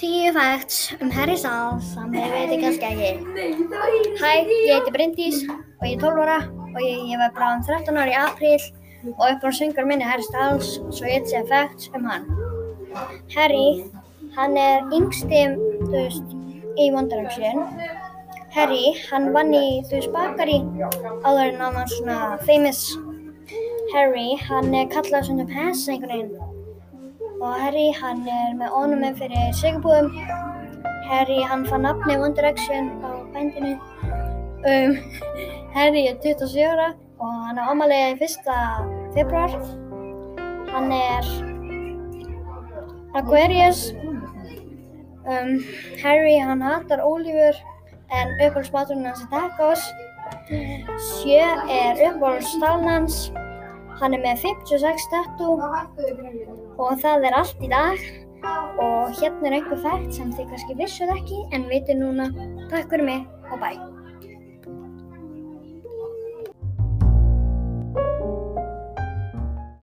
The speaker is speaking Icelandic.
Tíu facts um Harry Styles sem þið veitir kannski ekki. Hæ, ég heiti Bryndís og ég er 12 ára og ég, ég var bara um 13 ára í apríl og upp á söngur minni Harry Styles svo ég segja facts um hann. Harry, hann er yngsti, þú veist, í Direction. Harry, hann vann í, þú veist, bakari áður en hann var svona famous. Harry, hann er kallað svona pass einhvern veginn. Og Harry, hann er með ónuminn fyrir sigurbúðum. Harry, hann fann nafni One Direction á bændinu. Um, Harry er 27 ára og hann er ámaliðið 1. februar. Hann er Aquarius. Um, Harry, hann hatar ólífur en uppáhaldsmaturinn hans er tacos. Sjö er uppáhaldsstáln hans. Hann er með 56 tattoo og það er allt í dag. Og hérna er einhver fætt sem þið kannski vissuð ekki en vitið núna. Takk fyrir mig og bye.